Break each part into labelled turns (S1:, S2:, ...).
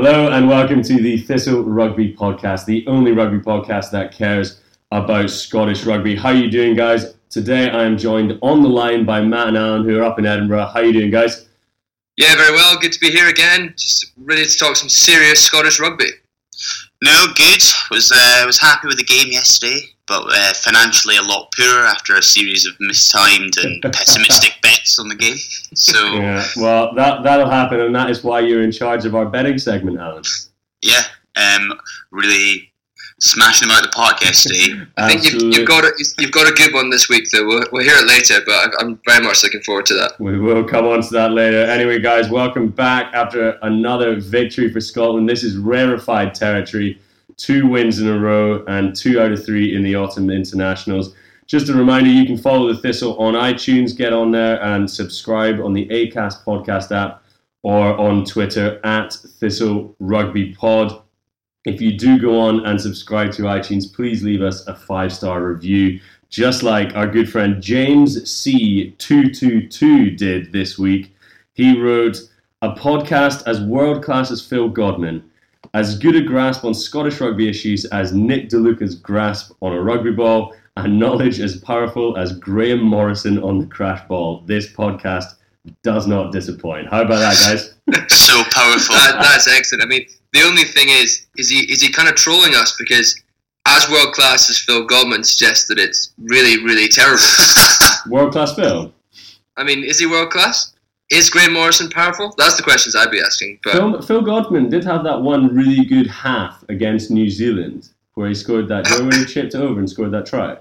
S1: Hello and welcome to the Thistle Rugby Podcast, the only rugby podcast that cares about Scottish rugby. How are you doing, guys? Today I am joined on the line by Matt and Alan, who are up in Edinburgh. How are you doing, guys?
S2: Yeah, very well. Good to be here again. Just ready to talk some serious Scottish rugby.
S3: No, good. Was uh, was happy with the game yesterday, but uh, financially a lot poorer after a series of mistimed and pessimistic bets on the game. So
S1: Yeah, well, that that'll happen, and that is why you're in charge of our betting segment, Alan.
S3: yeah, um, really smashing them out of the park yesterday.
S2: I think you've, you've got a, you've got a good one this week, though. We'll, we'll hear it later, but I'm- I'm very much looking forward to that.
S1: We will come on to that later. Anyway, guys, welcome back after another victory for Scotland. This is rarefied territory. Two wins in a row and two out of three in the autumn internationals. Just a reminder, you can follow the Thistle on iTunes, get on there and subscribe on the ACAST podcast app or on Twitter at Thistle Rugby Pod. If you do go on and subscribe to iTunes, please leave us a five star review, just like our good friend James C222 did this week. He wrote a podcast as world class as Phil Godman, as good a grasp on Scottish rugby issues as Nick DeLuca's grasp on a rugby ball, and knowledge as powerful as Graham Morrison on the crash ball. This podcast does not disappoint. How about that, guys?
S3: so powerful.
S2: That, that's excellent. I mean, the only thing is, is he is he kind of trolling us because as world class as Phil Godman suggests that it's really, really terrible.
S1: World class Phil.
S2: I mean, is he world class? Is Graham Morrison powerful? That's the questions I'd be asking. But
S1: Phil, Phil Godman did have that one really good half against New Zealand where he scored that. Do you remember when he chipped over and scored that try?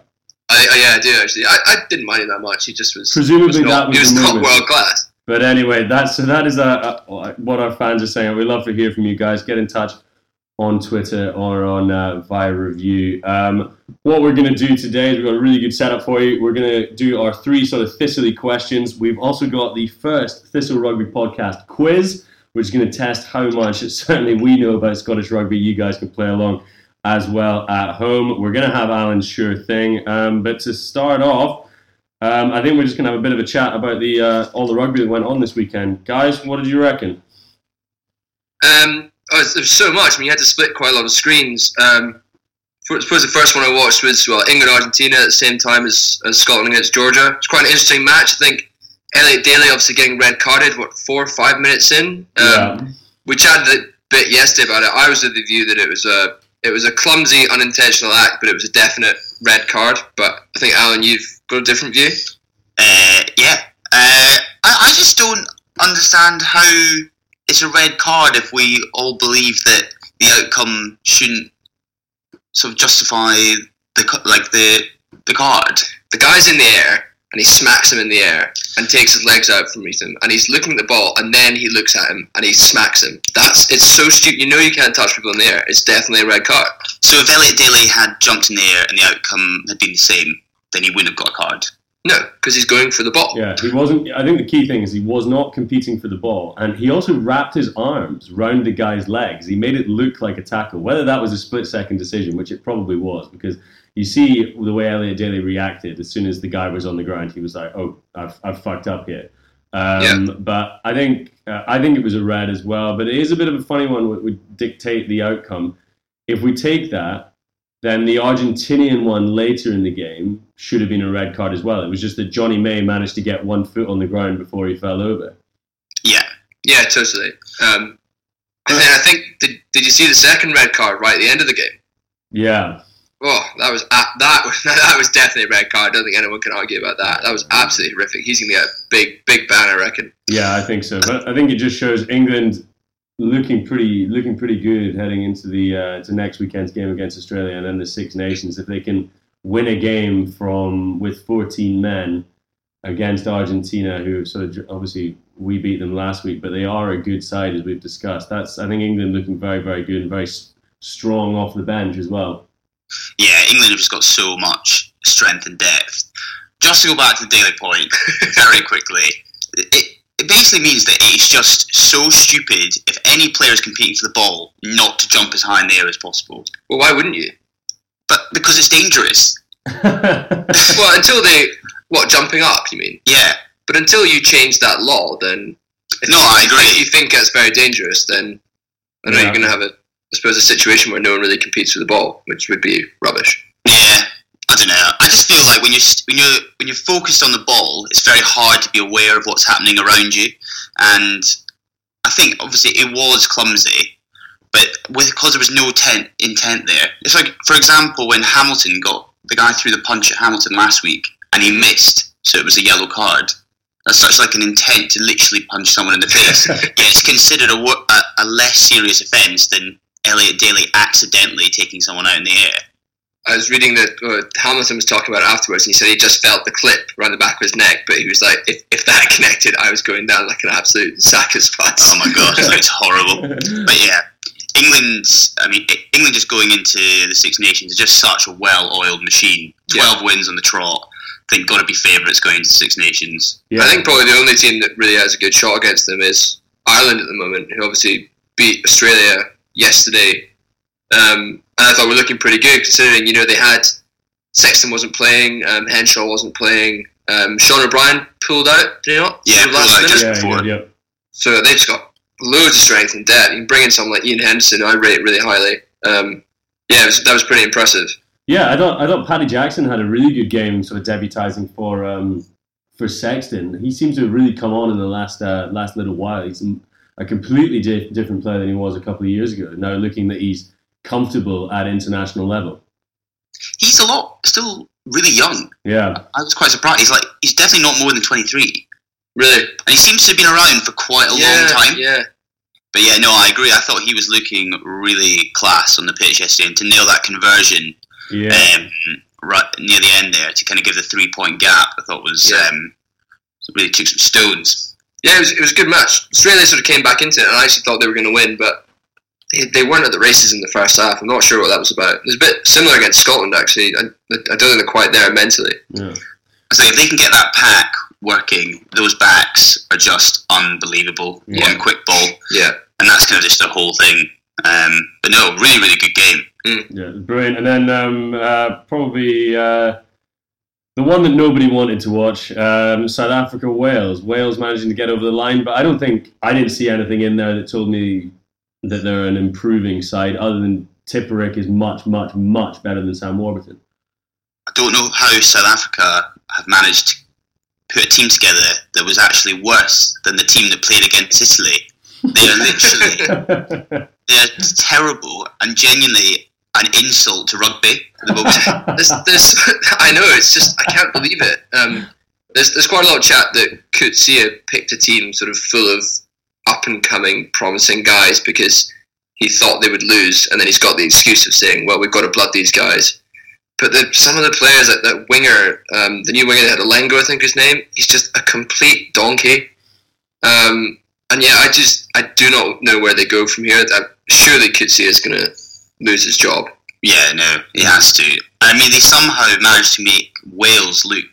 S2: I, I, yeah, I do actually. I, I didn't mind him that much. He just was
S1: Presumably
S2: was
S1: that was
S2: he was not
S1: moment.
S2: world class.
S1: But anyway, that's so that is a, a, what our fans are saying. We'd love to hear from you guys. Get in touch on Twitter or on uh, via review. Um, what we're going to do today is we've got a really good setup for you. We're going to do our three sort of thistly questions. We've also got the first Thistle Rugby podcast quiz, which is going to test how much certainly we know about Scottish rugby. You guys can play along as well at home. We're going to have Alan's sure thing. Um, but to start off, um, I think we're just going to have a bit of a chat about the uh, all the rugby that went on this weekend. Guys, what did you reckon?
S2: Um, oh, there's- there's so much. I mean, you had to split quite a lot of screens. Um, I suppose the first one I watched was well England Argentina at the same time as, as Scotland against Georgia. It's quite an interesting match. I think Elliot Daly obviously getting red carded. What four or five minutes in? Um,
S1: Yeah.
S2: We chatted a bit yesterday about it. I was of the view that it was a it was a clumsy, unintentional act, but it was a definite red card. But I think Alan, you've got a different view.
S3: Uh, yeah. Uh, I, I just don't understand how it's a red card if we all believe that the outcome shouldn't sort of justify the like the the card.
S2: The guy's in the air and he smacks him in the air and takes his legs out from him and he's looking at the ball and then he looks at him and he smacks him. That's it's so stupid. You know you can't touch people in the air. It's definitely a red card.
S3: So if Elliot Daly had jumped in the air and the outcome had been the same, then he wouldn't have got a card.
S2: No, because he's going for the ball.
S1: Yeah, he wasn't. I think the key thing is he was not competing for the ball, and he also wrapped his arms round the guy's legs. He made it look like a tackle. Whether that was a split second decision, which it probably was, because you see the way Elliot Daly reacted as soon as the guy was on the ground. He was like, "Oh, I've, I've fucked up here." Um,
S2: Yeah.
S1: But I think uh, I think it was a red as well. But it is a bit of a funny one. What would dictate the outcome? If we take that, then the Argentinian one later in the game should have been a red card as well. It was just that Jonny May managed to get one foot on the ground before he fell over.
S3: Yeah.
S2: Yeah, totally. Um, and then I think did, did you see the second red card right at the end of the game?
S1: Yeah.
S2: Oh, that was that was that was definitely a red card. I don't think anyone can argue about that. That was absolutely horrific. He's gonna get a big big ban, I reckon.
S1: Yeah, I think so. But I think it just shows England looking pretty looking pretty good heading into the uh, to next weekend's game against Australia and then the Six Nations. If they can win a game from with 14 men against Argentina, who sort of obviously we beat them last week, but they are a good side as we've discussed. That's I think England looking very very good and very strong off the bench as well.
S3: Yeah, England have just got so much strength and depth. Just to go back to the Daly Point very quickly, it, it basically means that it's just so stupid if any player is competing for the ball not to jump as high in the air as possible.
S2: Well, why wouldn't you?
S3: But because it's dangerous.
S2: well, until they what jumping up, you mean?
S3: Yeah.
S2: But until you change that law, then if
S3: No,
S2: you,
S3: I
S2: if you think that's very dangerous, then I know
S1: Yeah.
S2: you're going to have a, I suppose, a situation where no one really competes for the ball, which would be rubbish.
S3: I don't know. I just feel like when you're when you're when you're focused on the ball, it's very hard to be aware of what's happening around you. And I think obviously it was clumsy, but with because there was no tent, intent there. It's like, for example, when Hamilton got the guy threw the punch at Hamilton last week and he missed, so it was a yellow card. That's such like an intent to literally punch someone in the face. yeah, it's considered a, a, a less serious offence than Elliot Daly accidentally taking someone out in the air.
S2: I was reading that uh, Hamilton was talking about it afterwards, and he said he just felt the clip around the back of his neck, but he was like, if, if that connected, I was going down like an absolute sack of spuds.
S3: Oh my gosh, it's horrible. But yeah, England's. I mean, England just going into the Six Nations is just such a well-oiled machine. Twelve wins on the trot. I think got to be favourites going into Six Nations.
S1: Yeah.
S2: I think probably the only team that really has a good shot against them is Ireland at the moment, who obviously beat Australia yesterday. Um, and I thought we're looking pretty good considering, you know, they had Sexton wasn't playing, um, Henshaw wasn't playing, um, Sean O'Brien pulled out, did he not?
S3: Yeah,
S2: Sort last
S3: pulled out
S2: minute.
S3: just
S1: yeah,
S3: before.
S1: yeah, yeah.
S2: So they've just got loads of strength and depth. You can bring in someone like Iain Henderson, who I rate really highly. Um, yeah, it was, that was pretty impressive.
S1: Yeah, I thought I thought Paddy Jackson had a really good game, sort of debutising for um, for Sexton. He seems to have really come on in the last uh, last little while. He's a completely di- different player than he was a couple of years ago. Now looking that he's comfortable at international level.
S3: He's a lot still really young.
S1: Yeah,
S3: I was quite surprised. He's like he's definitely not more than twenty-three,
S2: Really?
S3: and he seems to have been around for quite a
S2: yeah,
S3: long time.
S2: Yeah.
S3: But yeah, no, I agree. I thought he was looking really class on the pitch yesterday, and to nail that conversion
S1: yeah.
S3: um, right near the end there to kind of give the three point gap, I thought was
S2: Yeah.
S3: um, really took some stones.
S2: Yeah, it was, it was a good match. Australia sort of came back into it, and I actually thought they were going to win, but they, they weren't at the races in the first half. I'm not sure what that was about. It was a bit similar against Scotland, actually. I, I don't think they're quite there mentally.
S1: yeah.
S3: So if they can get that pack working, those backs are just unbelievable.
S1: Yeah.
S3: One quick ball,
S2: Yeah.
S3: and that's kind of just the whole thing. Um, but no, really, really good game.
S1: Yeah, brilliant. And then um, uh, probably uh, the one that nobody wanted to watch, um, South Africa Wales. Wales managing to get over the line, but I don't think I didn't see anything in there that told me that they're an improving side. Other than Tipuric is much, much, much better than Sam Warburton.
S3: I don't know how South Africa have managed to put a team together that was actually worse than the team that played against Italy. They are literally they're terrible and genuinely an insult to rugby. at the moment.
S2: This, this, I know, it's just, I can't believe it. Um, there's there's quite a lot of chat that Coetzee picked a team sort of full of up and coming, promising guys because he thought they would lose, and then he's got the excuse of saying, "Well, we've got to blood these guys." But the, some of the players, that, that winger, um, the new winger that had Ulengo, I think his name, he's just a complete donkey. Um, and yeah, I just I do not know where they go from here. I surely Coetzee is going to lose his job.
S3: Yeah, no, he has to. I mean, they somehow managed to make Wales look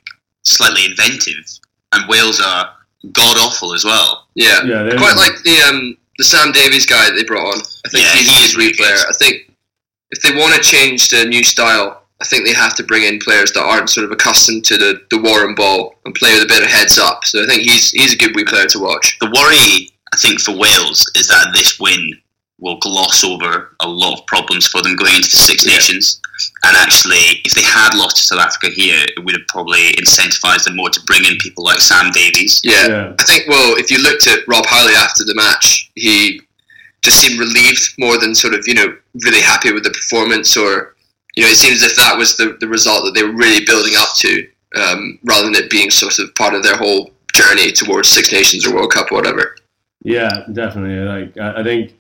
S3: slightly inventive, and Wales are god awful as well.
S2: Yeah,
S1: Yeah, they're-
S2: quite like the um, the Sam Davies guy that they brought on. I think
S3: Yeah,
S2: he's
S3: he
S2: a
S3: is
S2: good
S3: really
S2: player. I think if they want to change to a new style, I think they have to bring in players that aren't sort of accustomed to the, the Warrenball and play with a bit of heads up. So I think he's he's a good wee player to watch.
S3: The worry, I think, for Wales is that this win will gloss over a lot of problems for them going into the Six
S2: Yeah.
S3: Nations. And actually, if they had lost to South Africa here, it would have probably incentivised them more to bring in people like Sam Davies.
S2: Yeah.
S1: Yeah.
S2: I think well, if you looked at Rob Howley after the match, he just seemed relieved more than sort of you know really happy with the performance or you know it seems as if that was the the result that they were really building up to um, rather than it being sort of part of their whole journey towards Six Nations or World Cup or whatever.
S1: Yeah, definitely. Like I, I think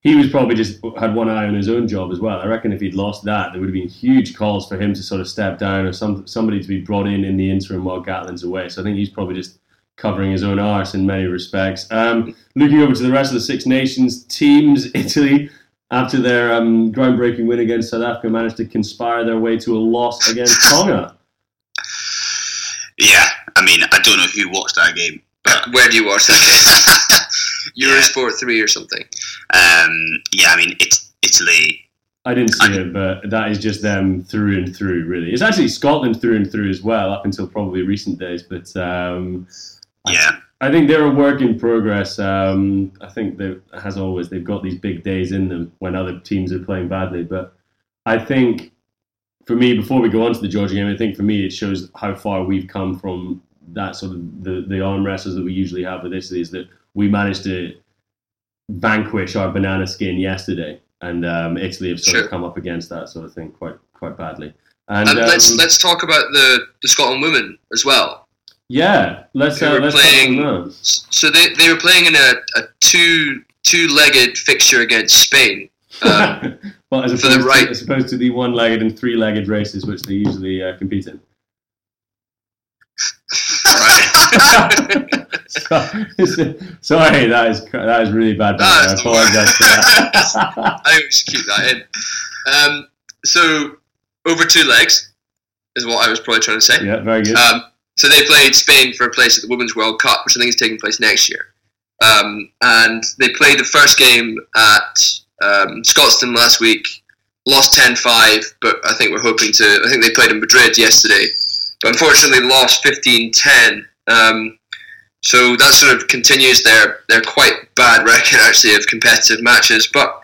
S1: he was probably just had one eye on his own job as well. I reckon if he'd lost that, there would have been huge calls for him to sort of step down or some somebody to be brought in in the interim while Gatland's away. So I think he's probably just covering his own arse in many respects. Um, looking over to the rest of the Six Nations teams, Italy. After their um, groundbreaking win against South Africa, managed to conspire their way to a loss against Tonga.
S3: Yeah, I mean, I don't know who watched that game, but
S2: Where do you watch that game? Eurosport three or something.
S3: um, yeah, I mean, it's Italy.
S1: I didn't see it, but that is just them through and through, really. It's actually Scotland through and through as well, up until probably recent days. But um,
S3: Yeah,
S1: I think they're a work in progress. Um, I think they, as always, they've got these big days in them when other teams are playing badly. But I think for me, before we go on to the Georgia game, I think for me it shows how far we've come from that sort of the, the arm wrestles that we usually have with Italy. Is that we managed to vanquish our banana skin yesterday, and um, Italy have sort
S2: Sure.
S1: of come up against that sort of thing quite quite badly. And
S2: And
S1: um,
S2: let's let's talk about the, the Scotland women as well.
S1: yeah, let's uh,
S2: were
S1: let's
S2: playing-. So they, they were playing in a, a two two legged fixture against Spain. Um,
S1: well, as
S2: for the
S1: opposed,
S2: right-
S1: to, as opposed to the one-legged and three-legged races which they usually uh, compete in. Sorry, that is that is really bad. I apologize for that.
S2: I think we should keep that in. Um, so over two legs is what I was probably trying to say.
S1: yeah, very good.
S2: Um, so they played Spain for a place at the Women's World Cup, which I think is taking place next year. Um, and they played the first game at um, Scotstoun last week, lost 10-5, but I think we're hoping to. I think they played in Madrid yesterday, but unfortunately lost 15-10. Um, so that sort of continues their their quite bad record actually of competitive matches. But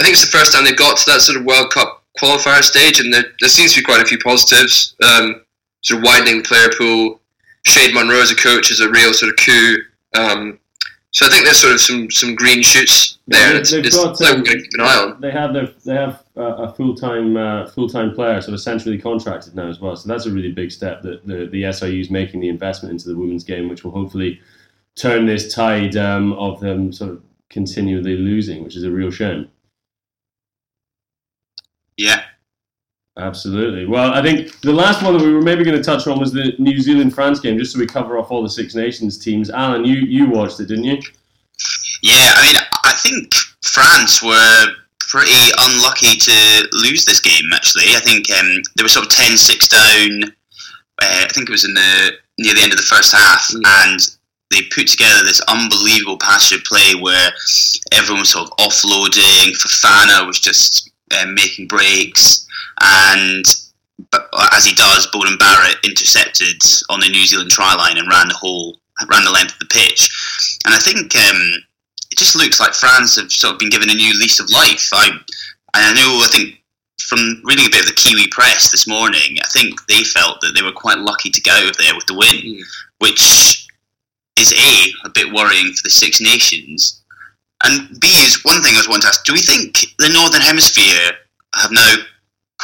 S2: I think it's the first time they've got to that sort of World Cup qualifier stage, and there, there seems to be quite a few positives. Um, sort of widening the player pool. Shade Munro as a coach is a real sort of coup. Um, so I think there's sort of some some green shoots there.
S1: They-
S2: It's,
S1: they've
S2: it's
S1: got,
S2: something
S1: um,
S2: we're to keep an eye on.
S1: They have their they have a full time uh, full time player, sort of centrally contracted now as well. So that's a really big step that the the SRU is making the investment into the women's game, which will hopefully turn this tide um, of them sort of continually losing, which is a real shame.
S3: yeah.
S1: Absolutely. Well, I think the last one that we were maybe going to touch on was the New Zealand France game, just so we cover off all the Six Nations teams. Alan, you you watched it, didn't you?
S3: Yeah, I mean, I think France were pretty unlucky to lose this game, actually. I think um, they were sort of 10 6 down. Uh, I think it was in the near the end of the first half, and they put together this unbelievable passage play where everyone was sort of offloading. Fofana was just uh, making breaks, and but as he does, Beauden Barrett intercepted on the New Zealand try line and ran the whole ran the length of the pitch. And I think um, it just looks like France have sort of been given a new lease of life. I and I know I think from reading a bit of the Kiwi press this morning, I think they felt that they were quite lucky to get out of there with the win, mm. which is a a bit worrying for the Six Nations. And B is one thing I was wanting to ask: Do we think the Northern Hemisphere have now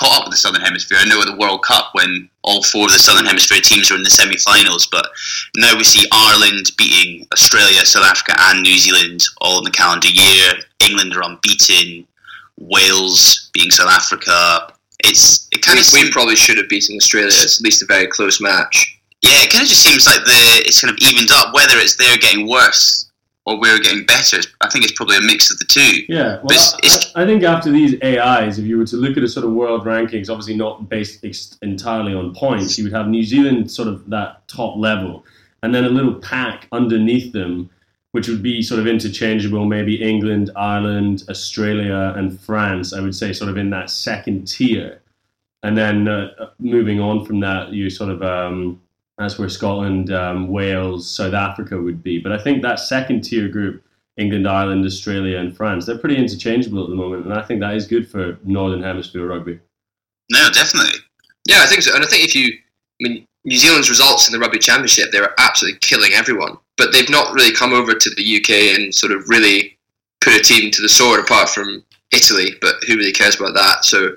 S3: caught up with the Southern Hemisphere. I know at the World Cup when all four of the Southern Hemisphere teams were in the semi-finals, but now we see Ireland beating Australia, South Africa, and New Zealand all in the calendar year. England are unbeaten. Wales beating South Africa. It's it kind
S2: We,
S3: of
S2: we probably should have beaten Australia. It's at least a very close match.
S3: yeah, it kind of just seems like the it's kind of evened up. Whether it's they're getting worse or we're getting better, I think it's probably a mix of the two.
S1: Yeah, well,
S3: it's- it's-
S1: I, I think after these AIs, if you were to look at a sort of world rankings, obviously not based ex- entirely on points, you would have New Zealand sort of that top level, and then a little pack underneath them, which would be sort of interchangeable, maybe England, Ireland, Australia, and France. I would say sort of in that second tier, and then uh, moving on from that, you sort of um, that's where Scotland, um, Wales, South Africa would be. But I think that second tier group. England, Ireland, Australia, and France. They're pretty interchangeable at the moment, and I think that is good for Northern Hemisphere rugby.
S3: No, definitely.
S2: Yeah, I think so. And I think if you, I mean, New Zealand's results in the Rugby Championship, they were absolutely killing everyone. But they've not really come over to the UK and sort of really put a team to the sword apart from Italy. But who really cares about that? So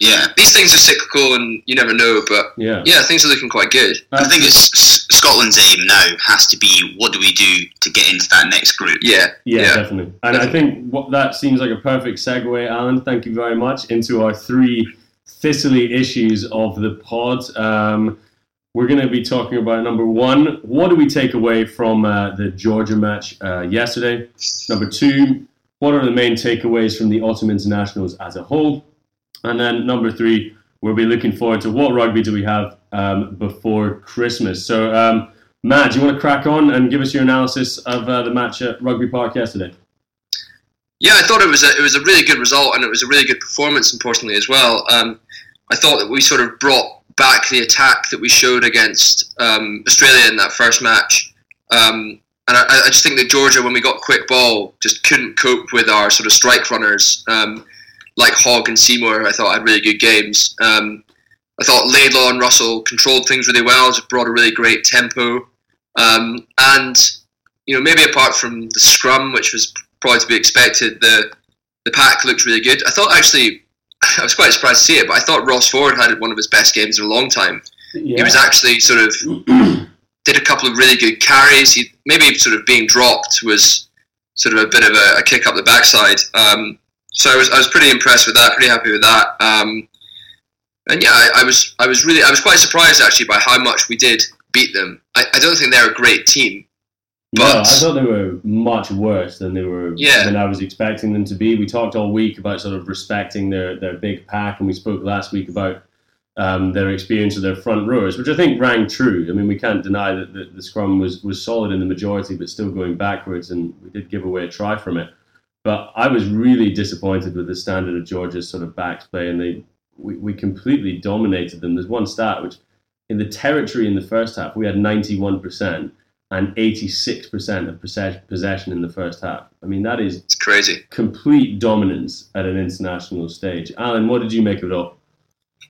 S3: Yeah.
S2: these things are cyclical and you never know. But
S1: Yeah,
S2: yeah, things are looking quite good.
S3: I think it's Scotland's aim now has to be what do we do to get into that next group?
S2: Yeah,
S1: yeah,
S2: yeah.
S1: definitely. And I think what that seems like a perfect segue, Alan. Thank you very much into our three thistly issues of the pod. Um, we're going to be talking about number one, what do we take away from uh, the Georgia match uh, yesterday? Number two, what are the main takeaways from the Autumn Internationals as a whole? And then number three, we'll be looking forward to what rugby do we have um, before Christmas. So, um, Matt, do you want to crack on and give us your analysis of uh, the match at Rugby Park yesterday?
S2: Yeah, I thought it was a, it was a really good result and it was a really good performance, importantly as well. Um, I thought that we sort of brought back the attack that we showed against um, Australia in that first match. Um, and I, I just think that Georgia, when we got quick ball, just couldn't cope with our sort of strike runners, um, like Hogg and Seymour. I thought had really good games. Um, I thought Laidlaw and Russell controlled things really well, just brought a really great tempo. Um, and you know, maybe apart from the scrum, which was probably to be expected, the the pack looked really good. I thought actually, I was quite surprised to see it, but I thought Ross Ford had one of his best games in a long time.
S1: Yeah.
S2: He was actually sort of did a couple of really good carries. He maybe sort of being dropped was sort of a bit of a, a kick up the backside. Um, so I was I was pretty impressed with that. Pretty happy with that. Um, and yeah, I, I was I was really I was quite surprised actually by how much we did beat them. I, I don't think they're a great team.
S1: no, I thought they were much worse than they were
S2: Yeah.
S1: than I was expecting them to be. We talked all week about sort of respecting their, their big pack, and we spoke last week about um, their experience of their front rowers, which I think rang true. I mean, we can't deny that the, the scrum was, was solid in the majority, but still going backwards, and we did give away a try from it. But I was really disappointed with the standard of Georgia's sort of backs play, and they we, we completely dominated them. There's one stat which, in the territory in the first half, we had 91% and 86% of possess- possession in the first half. I mean, that is
S2: It's crazy.
S1: complete dominance at an international stage. Alan, what did you make of it all?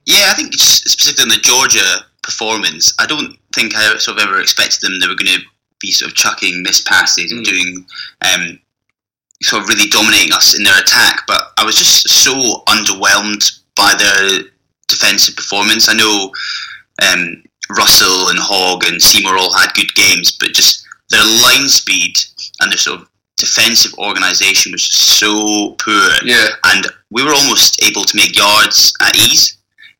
S3: Yeah, I think specifically on the Georgia performance, I don't think I sort of ever expected them they were going to be sort of chucking missed passes and
S2: Mm.
S3: doing um, sort of really dominating us in their attack. But I was just so underwhelmed by their defensive performance. I know um, Russell and Hogg and Seymour all had good games, but just their line speed and their sort of defensive organisation was just so poor
S2: Yeah.
S3: and we were almost able to make yards at ease,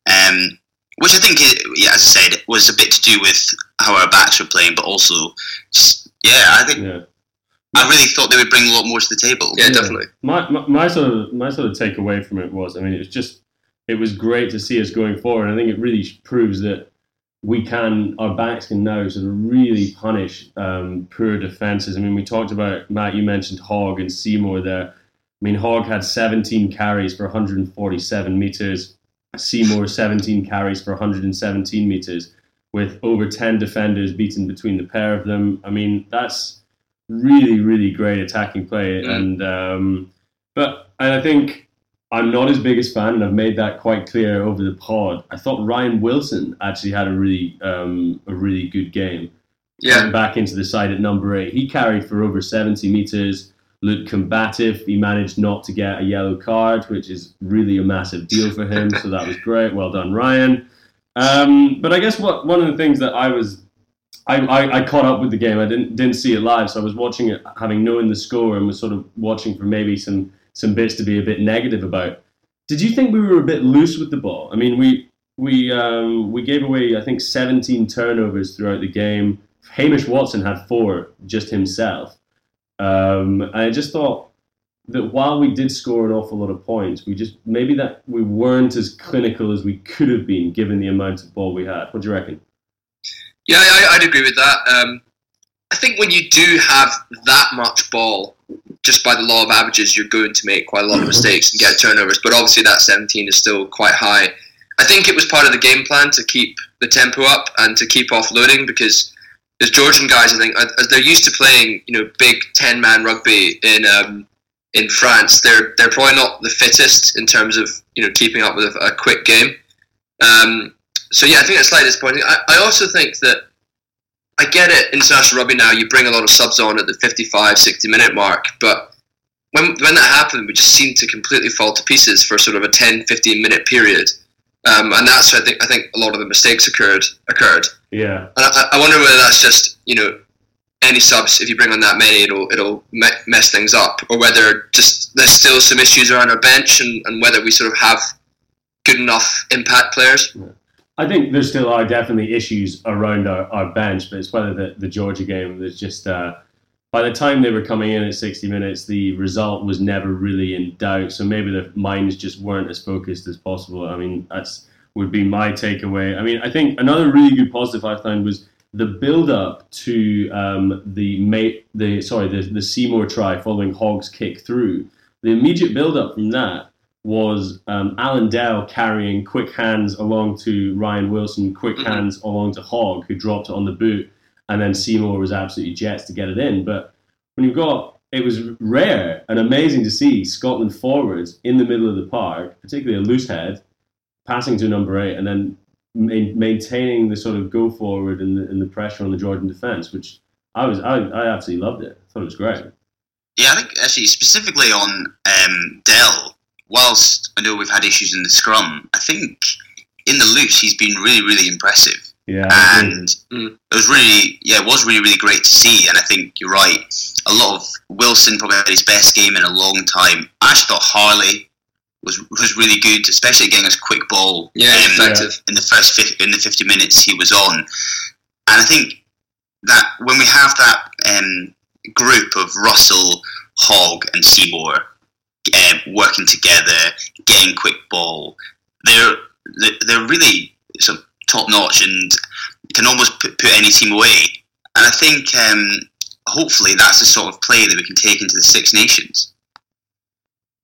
S3: um, which I think, i- yeah, as I said, was a bit to do with how our backs were playing, but also, just, yeah, I think
S1: Yeah.
S3: I really thought they would bring a lot more to the table.
S2: Yeah, definitely.
S1: My, my my sort of my sort of takeaway from it was, I mean, it was just it was great to see us going forward. I think it really proves that we can our backs can now sort of really punish um, poor defenses. I mean, we talked about Matt. You mentioned Hogg and Seymour there. I mean, Hogg had 17 carries for 147 meters. Seymour 17 carries for 117 meters, with over 10 defenders beaten between the pair of them. I mean, that's really, really great attacking play.
S2: Mm.
S1: And um, but and I think I'm not his biggest fan, and I've made that quite clear over the pod. I thought Ryan Wilson actually had a really um, a really good game.
S2: Yeah.
S1: Coming back into the side at number eight, he carried for over 70 meters. looked combative. He managed not to get a yellow card, which is really a massive deal for him. so that was great. Well done, Ryan. Um, but I guess what one of the things that I was I, I, I, caught up with the game. I didn't didn't see it live, so I was watching it, having known the score, and was sort of watching for maybe some some bits to be a bit negative about. Did you think we were a bit loose with the ball? I mean, we we um, we gave away I think 17 turnovers throughout the game. Hamish Watson had four just himself. Um, and I just thought that while we did score an awful lot of points, we just maybe that we weren't as clinical as we could have been given the amount of ball we had. What do you reckon?
S2: Yeah, I, would agree with that. Um, I think when you do have that much ball, just by the law of averages, you're going to make quite a lot of mistakes and get turnovers. But obviously, that 17 is still quite high. I think it was part of the game plan to keep the tempo up and to keep offloading because there's Georgian guys. I think as they're used to playing, you know, big 10 man rugby in um, in France. They're they're probably not the fittest in terms of you know keeping up with a, a quick game. Um, so yeah, I think that's slightly disappointing. I, I also think that I get it. International rugby now, you bring a lot of subs on at the 55, 60 minute mark, but when when that happened, we just seemed to completely fall to pieces for sort of a 10, 15 minute period. Um, and that's where I think I think a lot of the mistakes occurred occurred.
S1: Yeah.
S2: And I, I wonder whether that's just you know any subs if you bring on that many it'll it'll mess things up or whether just there's still some issues around our bench and, and whether we sort of have good enough impact players. Yeah.
S1: I think there still are definitely issues around our, our bench, but it's whether the, the Georgia game there's just uh, by the time they were coming in at 60 minutes, the result was never really in doubt. So maybe the minds just weren't as focused as possible. I mean, that's would be my takeaway. I mean, I think another really good positive I found was the build up to um, the mate, the sorry, the, the Seymour try following Hogg's kick through. The immediate build up from that was um, Allan Dell carrying quick hands along to Ryan Wilson, quick mm-hmm. hands along to Hogg, who dropped it on the boot, and then Seymour was absolutely jets to get it in. But when you've got it was rare and amazing to see Scotland forwards in the middle of the park, particularly a loose head, passing to number eight, and then ma- maintaining the sort of go forward and the, and the pressure on the Georgian defence, which I was I, I absolutely loved it. I thought it was great.
S3: Yeah, I think actually specifically on um, Dell, whilst I know we've had issues in the scrum, I think in the loose he's been really really impressive.
S1: Yeah,
S3: and it was really, yeah, it was really, really great to see. And I think you're right. A lot of Wilson probably had his best game in a long time. I actually thought Harley was was really good, especially getting us quick ball.
S2: Yeah, um, effective
S3: in the first in the 50 minutes he was on. And I think that when we have that um, group of Russell, Hogg, and Seymour working together, getting quick ball, they're they're really sort of top notch and can almost put, put any team away. And I think um, hopefully that's the sort of play that we can take into the Six Nations.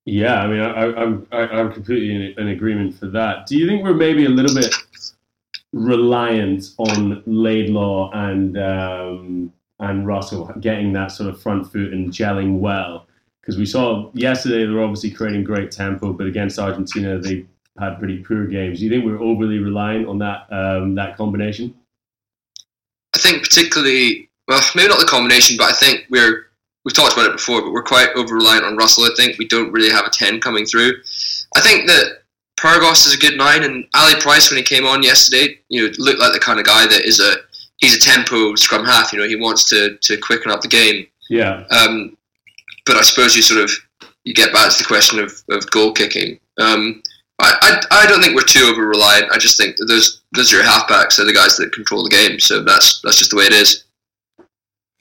S1: Yeah, I mean, I, am I'm, I'm completely in, in agreement for that. Do you think we're maybe a little bit reliant on Laidlaw and um, and Russell getting that sort of front foot and gelling well? Because we saw yesterday they were obviously creating great tempo, but against Argentina they had pretty poor games. Do you think we're overly reliant on that um, that combination?
S2: I think particularly, well, maybe not the combination, but I think we're we've talked about it before, but we're quite over reliant on Russell. I think we don't really have a ten coming through. I think that Pyrgos is a good nine, and Ali Price when he came on yesterday, you know, looked like the kind of guy that is a he's a tempo scrum half. You know, he wants to to quicken up the game.
S1: Yeah.
S2: Um, but I suppose you sort of you get back to the question of, of goal kicking. Um, I, I, I don't think we're too over reliant. I just think those those are your halfbacks. They're the guys that control the game. So that's that's just the way it is.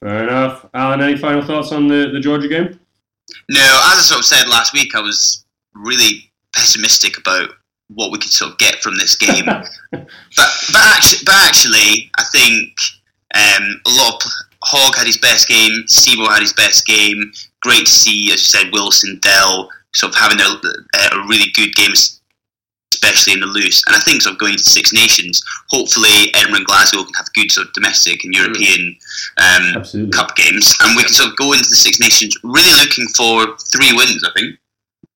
S1: Fair enough. Alan, any final thoughts on the, the Georgia game?
S3: No, as I sort of said last week, I was really pessimistic about what we could sort of get from this game. but but actually, but actually, I think um, a lot of Hogg had his best game. Seymour had his best game. Great to see, as you said, Wilson, Dell sort of having a, a really good game, especially in the loose. And I think sort of going to Six Nations, hopefully Edinburgh and Glasgow can have good sort of domestic and European um, Cup games, and we can sort of go into the Six Nations really looking for three wins. I think.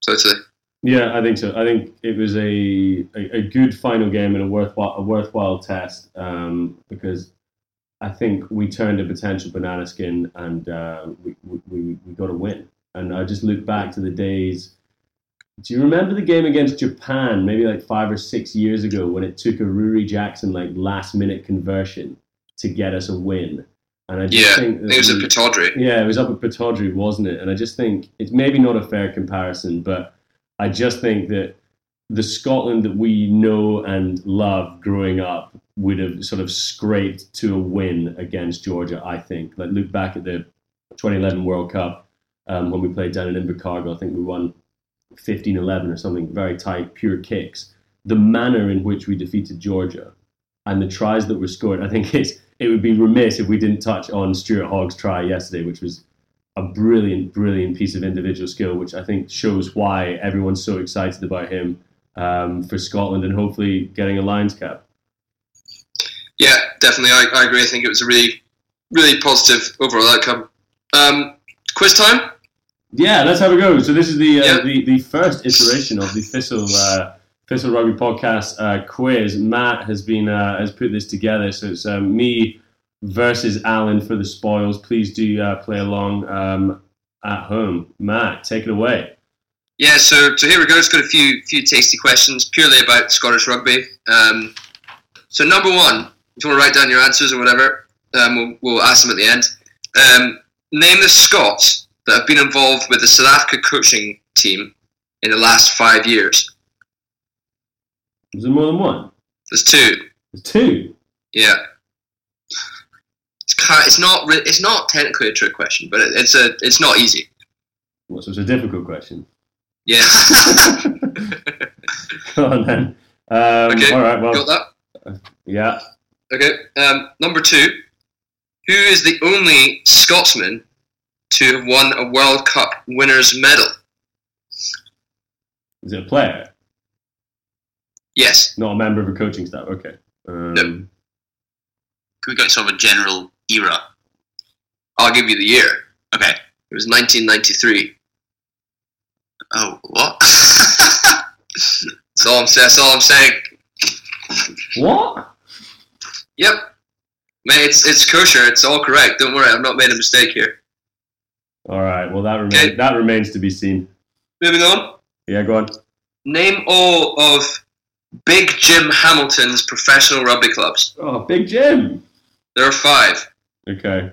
S2: Totally.
S1: Yeah, I think so. I think it was a, a, a good final game and a worthwhile a worthwhile test um, because I think we turned a potential banana skin and uh, we, we, we got a win. and I just look back to the days. Do you remember the game against Japan, maybe like five or six years ago, when it took a Rory Jackson like last minute conversion to get us a win? And I just
S2: Yeah,
S1: think
S2: it was at
S1: we-
S2: Pittodrie.
S1: yeah, it was up at Pittodrie, wasn't it? And I just think it's maybe not a fair comparison, but I just think that the Scotland that we know and love growing up would have sort of scraped to a win against Georgia, I think. Like, look back at the 2011 World Cup um, when we played down in Invercargill. I think we won 15 11 or something, very tight, pure kicks. The manner in which we defeated Georgia and the tries that were scored, I think it's, it would be remiss if we didn't touch on Stuart Hogg's try yesterday, which was a brilliant, brilliant piece of individual skill, which I think shows why everyone's so excited about him um, for Scotland and hopefully getting a Lions cap.
S2: Yeah, definitely. I, I agree. I think it was a really, really positive overall outcome. Um, quiz time.
S1: Yeah, let's have a go. So this is the uh,
S2: Yeah.
S1: the, the first iteration of the Thistle uh, Thistle Rugby podcast uh, quiz. Matt has been uh, has put this together, so it's um, me versus Alan for the spoils. Please do uh, play along um, at home. Matt, take it away.
S2: Yeah, so so here we go. It's got a few few tasty questions purely about Scottish rugby. Um, so number one, if you want to write down your answers or whatever, um, we'll, we'll ask them at the end. Um, name the Scots that have been involved with the South Africa coaching team in the last five years.
S1: Is there more than one?
S2: There's two.
S1: There's two.
S2: Yeah. It's kind. It's not. It's not technically a trick question, but it, it's a. It's not easy.
S1: Well, so it's a difficult question.
S2: Yes.
S1: Go on then. Um,
S2: Okay,
S1: All right. Well,
S2: Got that?
S1: yeah.
S2: Okay. Um, number two. Who is the only Scotsman to have won a World Cup winners' medal?
S1: Is it a player?
S2: Yes.
S1: Not a member of a coaching staff. Okay. Um,
S2: No.
S3: Can we go sort of a general era?
S2: I'll give you the year.
S3: Okay.
S2: It was 1993.
S3: Oh, what?
S2: That's all I'm saying. That's all I'm saying.
S1: What?
S2: Yep. Man, it's it's kosher. It's all correct. Don't worry. I've not made a mistake here.
S1: All right. Well, that remains
S2: Okay.
S1: that remains to be seen.
S2: Moving on.
S1: Yeah. Go on.
S2: Name all of Big Jim Hamilton's professional rugby clubs.
S1: Oh, Big Jim.
S2: There are five.
S1: Okay.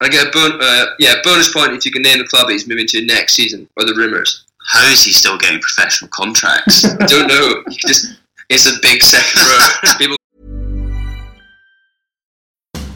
S2: I get a bon- uh, yeah bonus point if you can name the club he's moving to next season or the rumours.
S3: How is he still getting professional contracts?
S2: I don't know. You can just it's a big second row. People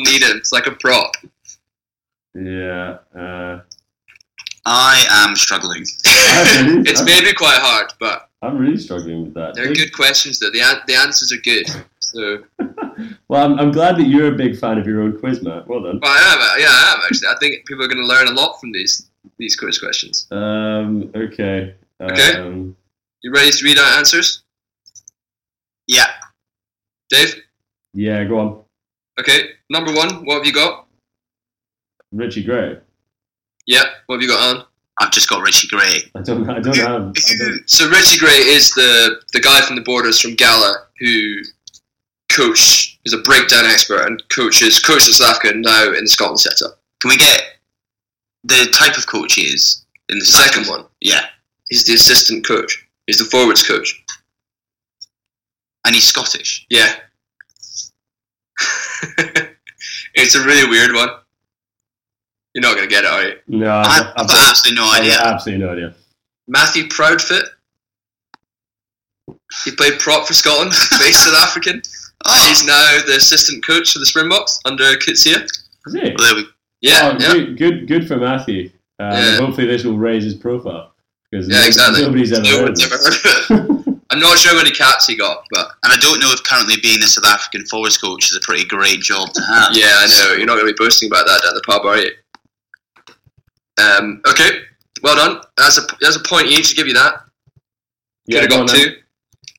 S2: Need it. It's like a prop.
S1: Yeah. Uh,
S3: I am struggling.
S1: I'm,
S2: It's maybe quite hard, but
S1: I'm really struggling with that.
S2: they're good questions. Though the the answers are good. So
S1: Well, I'm, I'm glad that you're a big fan of your own quiz, Matt. Well done.
S2: well, I am. uh, Yeah, I am actually. I think people are going to learn a lot from these these quiz questions.
S1: Um, okay.
S2: Okay.
S1: Um,
S2: You ready to read our answers,
S3: Yeah.
S2: Dave?
S1: yeah, go on.
S2: Okay. Number one. What have you got?
S1: Richie Gray.
S2: Yeah. What have you got on?
S3: I've just got Richie Gray.
S1: I don't. I don't have. I don't,
S2: So Richie Gray is the the guy from the Borders from Gala who coach is a breakdown expert and coaches coaches South Africa now in the Scotland setup.
S3: Can we get the type of coach he is in the
S2: Second one.
S3: Yeah.
S2: He's the assistant coach. He's the forwards coach.
S3: And he's Scottish.
S2: Yeah. it's a really weird one. You're not going to get it, are you?
S1: No,
S3: I've, I've got absolutely no idea.
S1: absolutely no idea.
S2: Matthew Proudfoot. He played prop for Scotland, based South African.
S3: Oh,
S2: He's now the assistant coach for the Springboks under Coetzee.
S1: Is it?
S3: well, there we
S2: Yeah,
S1: Oh,
S2: yeah.
S1: Good, good, good for Matthew. Um,
S2: Yeah.
S1: Hopefully, this will raise his profile because
S2: Yeah, exactly.
S1: nobody's ever
S2: No
S1: heard of
S2: ever heard of it. I'm not sure how many caps he got, but
S3: And I don't know if currently being the South African forwards coach is a pretty great job to have.
S2: yeah, I know. You're not going to be boasting about that at the pub, are you? Um, okay, well done. That's a that's a point each. to give you that. You could
S1: Yeah,
S2: have got
S1: on then.
S2: two.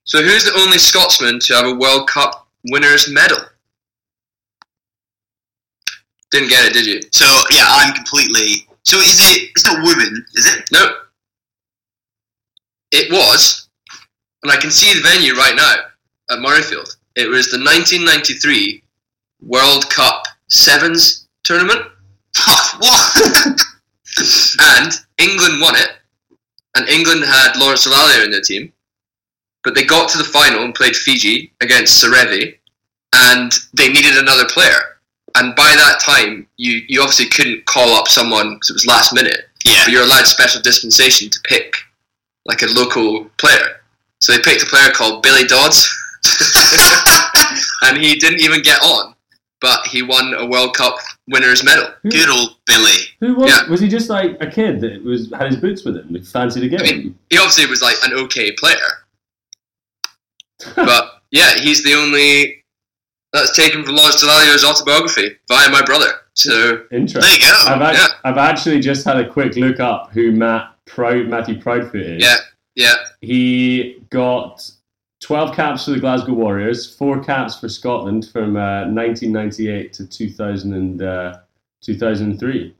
S2: So who's the only Scotsman to have a World Cup winners medal? Didn't get it, did you?
S3: So yeah, I'm completely. So is it? It's not women, is it?
S2: No. It was, and I can see the venue right now at Murrayfield. It was the 1993 World Cup Sevens tournament,
S3: what?
S2: and England won it. And England had Lawrence Dallaglio in their team, but they got to the final and played Fiji against Serevi, and they needed another player. And by that time, you, you obviously couldn't call up someone because it was last minute.
S3: yeah.
S2: but you're allowed special dispensation to pick like a local player. So they picked a player called Billy Dodds, and he didn't even get on, but he won a World Cup winners medal.
S3: Good old Billy.
S1: Who was?
S2: Yeah.
S1: Was he just like a kid that was had his boots with him? That fancied a
S2: I
S1: game?
S2: mean, he obviously was like an okay player, but yeah, he's the only that's taken from Lawrence Dallaglio's autobiography via my brother. So
S1: Interesting.
S3: There you go.
S1: I've, act-
S2: Yeah.
S1: I've actually just had a quick look up who Matt Proud Matthew Proudfoot is.
S2: yeah, yeah,
S1: He got 12 caps for the Glasgow Warriors, four caps for Scotland from uh, 1998 to 2000 and, uh, 2003.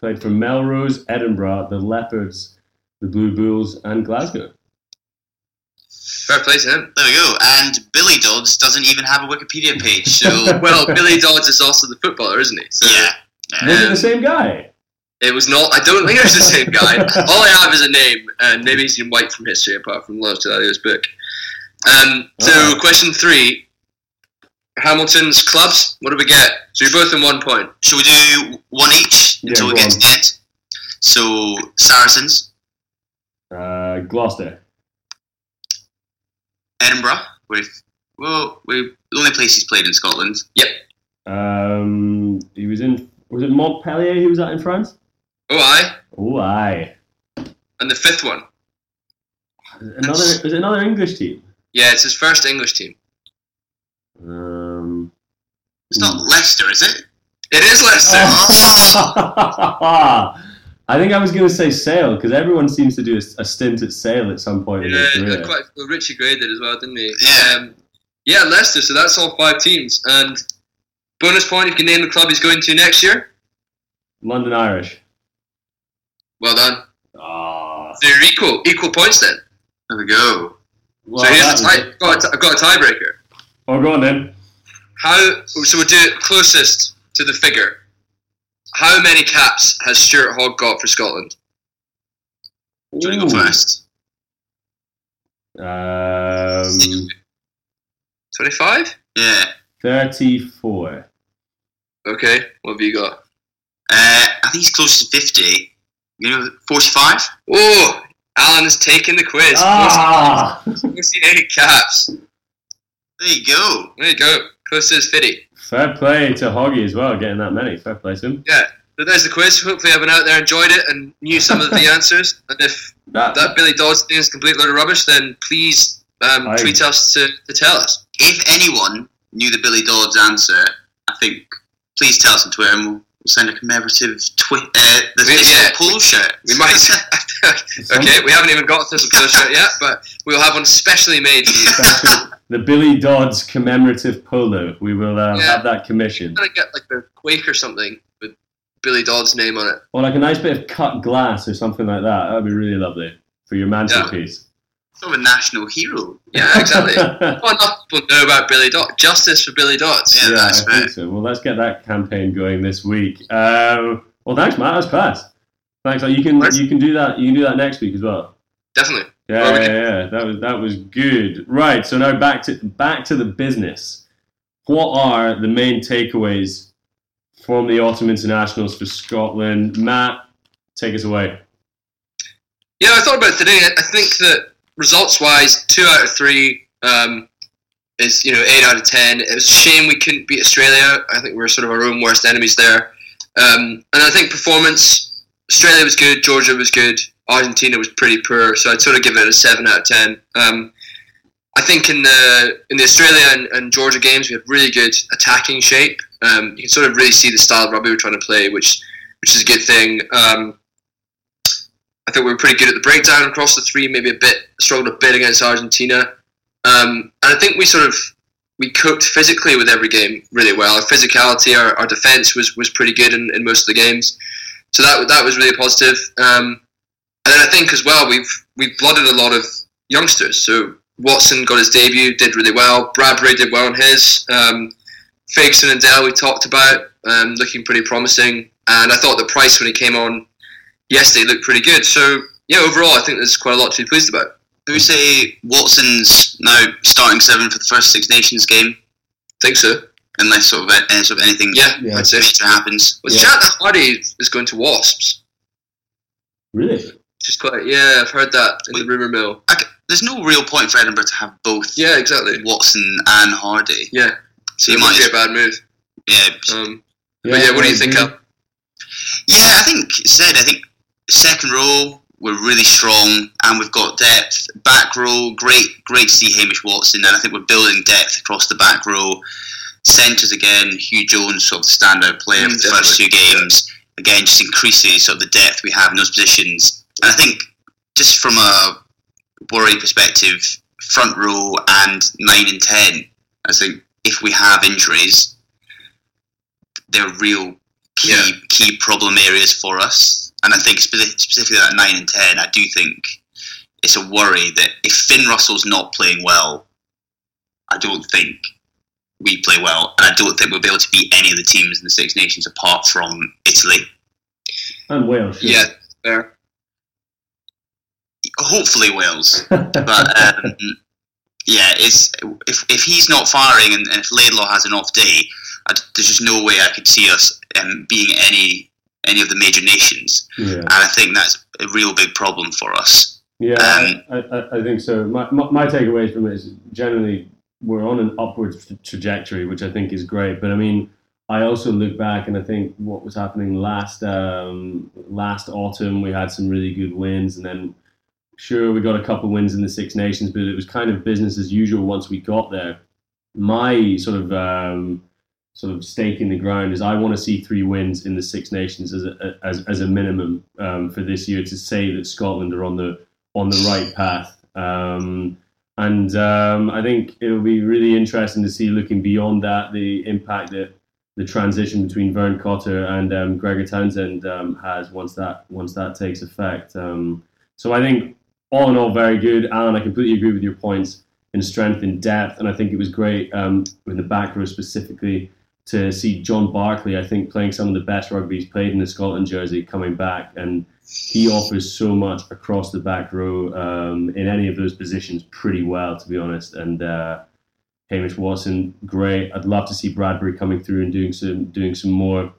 S1: Played for Melrose, Edinburgh, the Leopards, the Blue Bulls, and Glasgow.
S2: fair play to him.
S3: There we go. And Billy Dodds doesn't even have a Wikipedia page. So
S2: Well, Billy Dodds is also the footballer, isn't he? So
S3: yeah.
S1: Was it
S2: Um,
S1: the same guy?
S2: It was not. I don't think it was the same guy. All I have is a name, and maybe he's in white from history, apart from Lawrence Dallaglio's book. Um, so,
S1: Alright.
S2: question three: Hamilton's clubs. What do we get? So you're both in one point.
S3: Shall we do one each
S1: Yeah,
S3: until we get
S1: on.
S3: to the end? So Saracens,
S1: Uh, Gloucester.
S3: Edinburgh. Where well, we the only place he's played in Scotland.
S2: Yep.
S1: Um, he was in. Was it Montpellier? He was at in France.
S2: Oh, I.
S1: Oh, aye.
S2: And the fifth one.
S1: Another. Was it another English team?
S2: Yeah, it's his first English team.
S1: Um.
S3: It's not Leicester, is it?
S2: It is Leicester.
S1: I think I was going to say Sale because everyone seems to do a, a stint at Sale at some point in
S2: Yeah,
S1: their
S2: yeah,
S1: career.
S2: quite. Well, Richie Gray did as well, didn't he?
S3: Yeah.
S2: Um, yeah, Leicester. So that's all five teams. And bonus point if you can name the club he's going to next year.
S1: London Irish.
S2: Well done.
S1: Ah.
S2: So you're equal. Equal points then.
S3: There we go.
S1: Well,
S2: so here's
S1: that
S2: the
S1: was
S2: tie.
S1: it.
S2: Got a, t- got a tiebreaker.
S1: Oh, go on then.
S2: How? So we'll do it closest to the figure. How many caps has Stuart Hogg got for Scotland?
S3: Do you want to go first?
S1: Um,
S2: Twenty-five.
S3: Yeah.
S1: thirty-four.
S2: Okay. What have you got?
S3: Uh, I think he's close to fifty. You know, forty-five.
S2: Oh, Alan has taken the quiz.
S1: Ah.
S2: Forty-eight caps.
S3: There you go.
S2: There you go. Close to his fifty.
S1: Fair play to Hoggy as well, getting that many. Fair play to him.
S2: Yeah. So there's the quiz. Hopefully, everyone out there enjoyed it and knew some of the answers. And if
S1: That,
S2: that Billy Dodds thing is a complete load of rubbish, then please um,
S1: I-
S2: tweet us to, to tell us.
S3: If anyone knew the Billy Dodds answer, I think please tell us on Twitter and we'll, we'll send a commemorative twi- uh, the
S2: We-
S3: physical
S2: yeah.
S3: polo shirt.
S2: We might. okay, we haven't even got to the polo shirt yet, but we'll have one specially made for you.
S1: Special- the Billy Dodds commemorative polo. We will uh,
S2: Yeah.
S1: have that commissioned.
S2: I'm gonna get like a Quaich or something with Billy Dodd's name on it.
S1: Or like a nice bit of cut glass or something like that. That would be really lovely for your mantelpiece.
S3: Sort of a national hero.
S2: Yeah, exactly. Not enough people know about Billy Dot. Justice for Billy Dodds.
S3: Yeah,
S1: yeah,
S3: that's
S1: I think so. Well, let's get that campaign going this week. Um, well, thanks, Matt. That's class. Thanks. You can you can do that. You can do that next week as well.
S2: Definitely.
S1: Yeah,
S2: Well, we
S1: yeah, yeah. That was that was good. Right. So now back to back to the business. What are the main takeaways from the autumn internationals for Scotland. Matt, take us away.
S2: Yeah, I thought about it today. I think that results-wise, two out of three um, is you know eight out of ten. It was a shame we couldn't beat Australia. I think we are sort of our own worst enemies there. Um, and I think performance, Australia was good, Georgia was good, Argentina was pretty poor. So I'd sort of give it a seven out of ten. Um, I think in the in the Australia and, and, Georgia games we have really good attacking shape. Um, you can sort of really see the style of rugby we're trying to play, which which is a good thing. Um, I think we were pretty good at the breakdown across the three, maybe a bit struggled a bit against Argentina. Um, and I think we sort of we cooked physically with every game really well. Our physicality, our, our defense was, was pretty good in, in most of the games. So that that was really positive. Um, and then I think as well we've we've blooded a lot of youngsters. So Watson got his debut, did really well. Bradbury did well on his. Um, and Dale we talked about, um, looking pretty promising. And I thought the Price when he came on yesterday look pretty good. So yeah, overall I think there's quite a lot to be pleased about.
S3: Would you say Watson's now starting seven for the first Six Nations game?
S2: think so.
S3: Unless sort of, uh, sort of anything
S2: yeah, yeah.
S3: I'd happens.
S2: Well, yeah. Chat that Hardie is going to Wasps.
S1: Really?
S2: Just quite, yeah, I've heard that in Wait, the rumour mill.
S3: I, there's no real point for Edinburgh to have both.
S2: Yeah, exactly.
S3: Watson and Hardie.
S2: Yeah. So you might be a bad move.
S3: Yeah.
S2: Um, yeah, but yeah, what do you think, Al?
S3: Yeah, I think said. I think second row we're really strong and we've got depth. Back row, great, great to see Hamish Watson, and I think we're building depth across the back row. Centres again, Huw Jones, sort of the standout player mm, for the first two games. Again, just increases sort of the depth we have in those positions. And I think just from a worry perspective, front row and nine and ten, I think if we have injuries, they're real key yeah. key problem areas for us. And I think specifically at nine and ten, I do think it's a worry that if Finn Russell's not playing well, I don't think we play well, and I don't think we'll be able to beat any of the teams in the Six Nations apart from Italy
S1: and Wales.
S2: Yeah, fair.
S3: Hopefully Wales, but um, yeah, it's if if he's not firing and, and if Laidlaw has an off day, I, there's just no way I could see us um, being any any of the major nations, yeah. and I think that's a real big problem for us.
S1: Yeah, um, I, I, think so. My, my, my takeaways from it is generally we're on an upward trajectory, which I think is great. But I mean, I also look back and I think what was happening last um, last autumn, we had some really good wins, and then sure we got a couple wins in the Six Nations, but it was kind of business as usual once we got there. My sort of um, sort of stake in the ground is I want to see three wins in the Six Nations as a, as, as a minimum um, for this year to say that Scotland are on the on the right path. Um, and um, I think it'll be really interesting to see, looking beyond that, the impact that the transition between Vern Cotter and um, Gregor Townsend um, has once that once that takes effect. Um, so I think all in all, very good. Alan, I completely agree with your points in strength and depth, and I think it was great um, the back row specifically to see John Barclay, I think, playing some of the best rugby he's played in the Scotland jersey coming back. And he offers so much across the back row um, in any of those positions pretty well, to be honest. And uh, Hamish Watson, great. I'd love to see Bradbury coming through and doing some doing some more.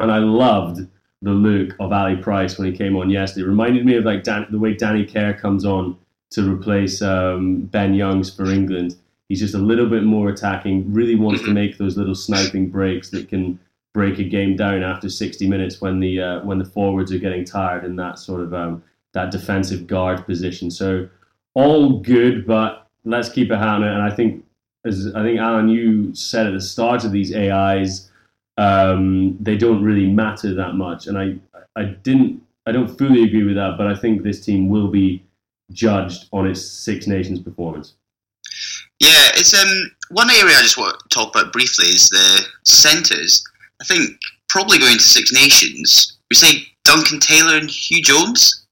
S1: And I loved the look of Ali Price when he came on yesterday. It reminded me of like Dan, the way Danny Care comes on to replace um, Ben Youngs for England He's just a little bit more attacking, really wants to make those little sniping breaks that can break a game down after 60 minutes when the uh, when the forwards are getting tired in that sort of um, that defensive guard position. So all good, but let's keep a hand on it. And I think, as I think Alan, you said at the start of these AIs, um, they don't really matter that much. And I I didn't I don't fully agree with that, but I think this team will be judged on its Six Nations performance.
S3: Yeah, it's um one area I just want to talk about briefly is the centres. I think probably going to Six Nations. We say Duncan Taylor and Huw Jones.